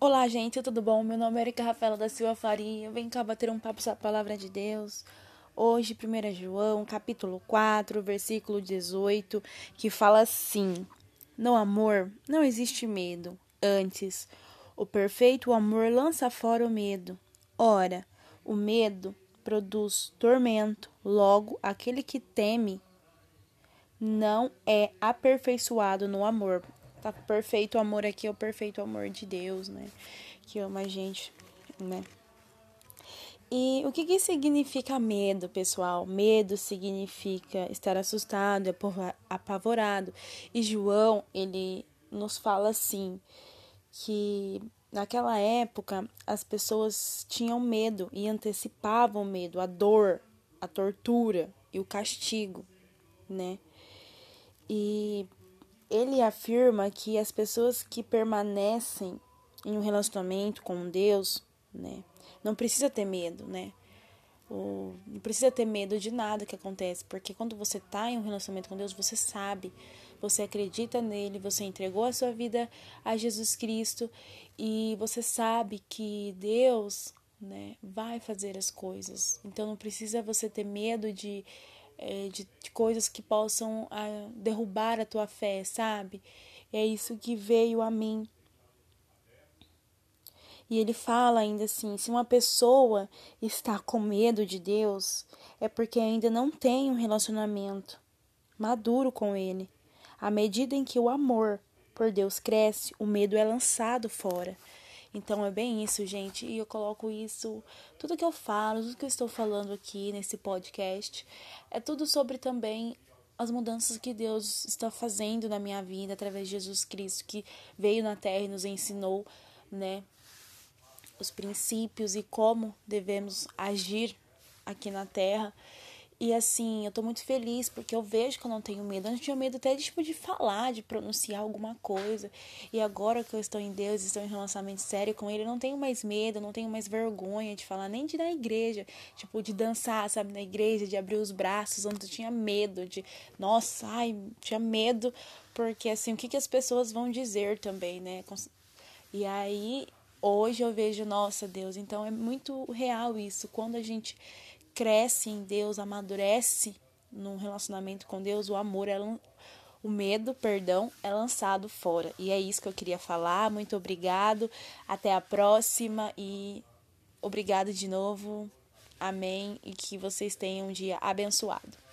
Olá, gente, tudo bom? Meu nome é Erika Rafaela da Silva Faria. Vem cá bater um papo sobre a palavra de Deus. Hoje, 1 João, capítulo 4, versículo 18, que fala assim: No amor não existe medo. Antes, o perfeito amor lança fora o medo. Ora, o medo produz tormento. Logo, aquele que teme não é aperfeiçoado no amor. Tá perfeito amor aqui é o perfeito amor de Deus, né? Que ama a gente, né? E o que, que significa medo, pessoal? Medo significa estar assustado, apavorado. E João, ele nos fala assim, que naquela época as pessoas tinham medo e antecipavam o medo, a dor, a tortura e o castigo, né? E ele afirma que as pessoas que permanecem em um relacionamento com Deus, né, não precisa ter medo, né? Não precisa ter medo de nada que acontece, porque quando você está em um relacionamento com Deus, você sabe, você acredita nele, você entregou a sua vida a Jesus Cristo e você sabe que Deus, né, vai fazer as coisas. Então não precisa você ter medo de é, de, de, coisas que possam ah, derrubar a tua fé, sabe? É isso que veio a mim. E ele fala ainda assim: se uma pessoa está com medo de Deus, é porque ainda não tem um relacionamento maduro com Ele. À medida em que o amor por Deus cresce, o medo é lançado fora. Então é bem isso, gente. E eu coloco isso, tudo que eu falo, tudo que eu estou falando aqui nesse podcast, é tudo sobre também as mudanças que Deus está fazendo na minha vida através de Jesus Cristo, que veio na terra e nos ensinou, né, os princípios e como devemos agir aqui na terra. E assim, eu tô muito feliz porque eu vejo que eu não tenho medo. Antes eu tinha medo até tipo, de falar, de pronunciar alguma coisa. E agora que eu estou em Deus, estou em relacionamento sério com Ele, eu não tenho mais medo, não tenho mais vergonha de falar, nem de ir na igreja. Tipo, de dançar, sabe, na igreja, de abrir os braços. Antes eu tinha medo de, nossa, ai, tinha medo. Porque assim, o que, que as pessoas vão dizer também, né? E aí, hoje eu vejo, nossa Deus, então é muito real isso. Quando a gente cresce em Deus, amadurece num relacionamento com Deus, o amor é o medo, perdão, é lançado fora. E é isso que eu queria falar. Muito obrigado. Até a próxima e obrigado de novo. Amém e que vocês tenham um dia abençoado.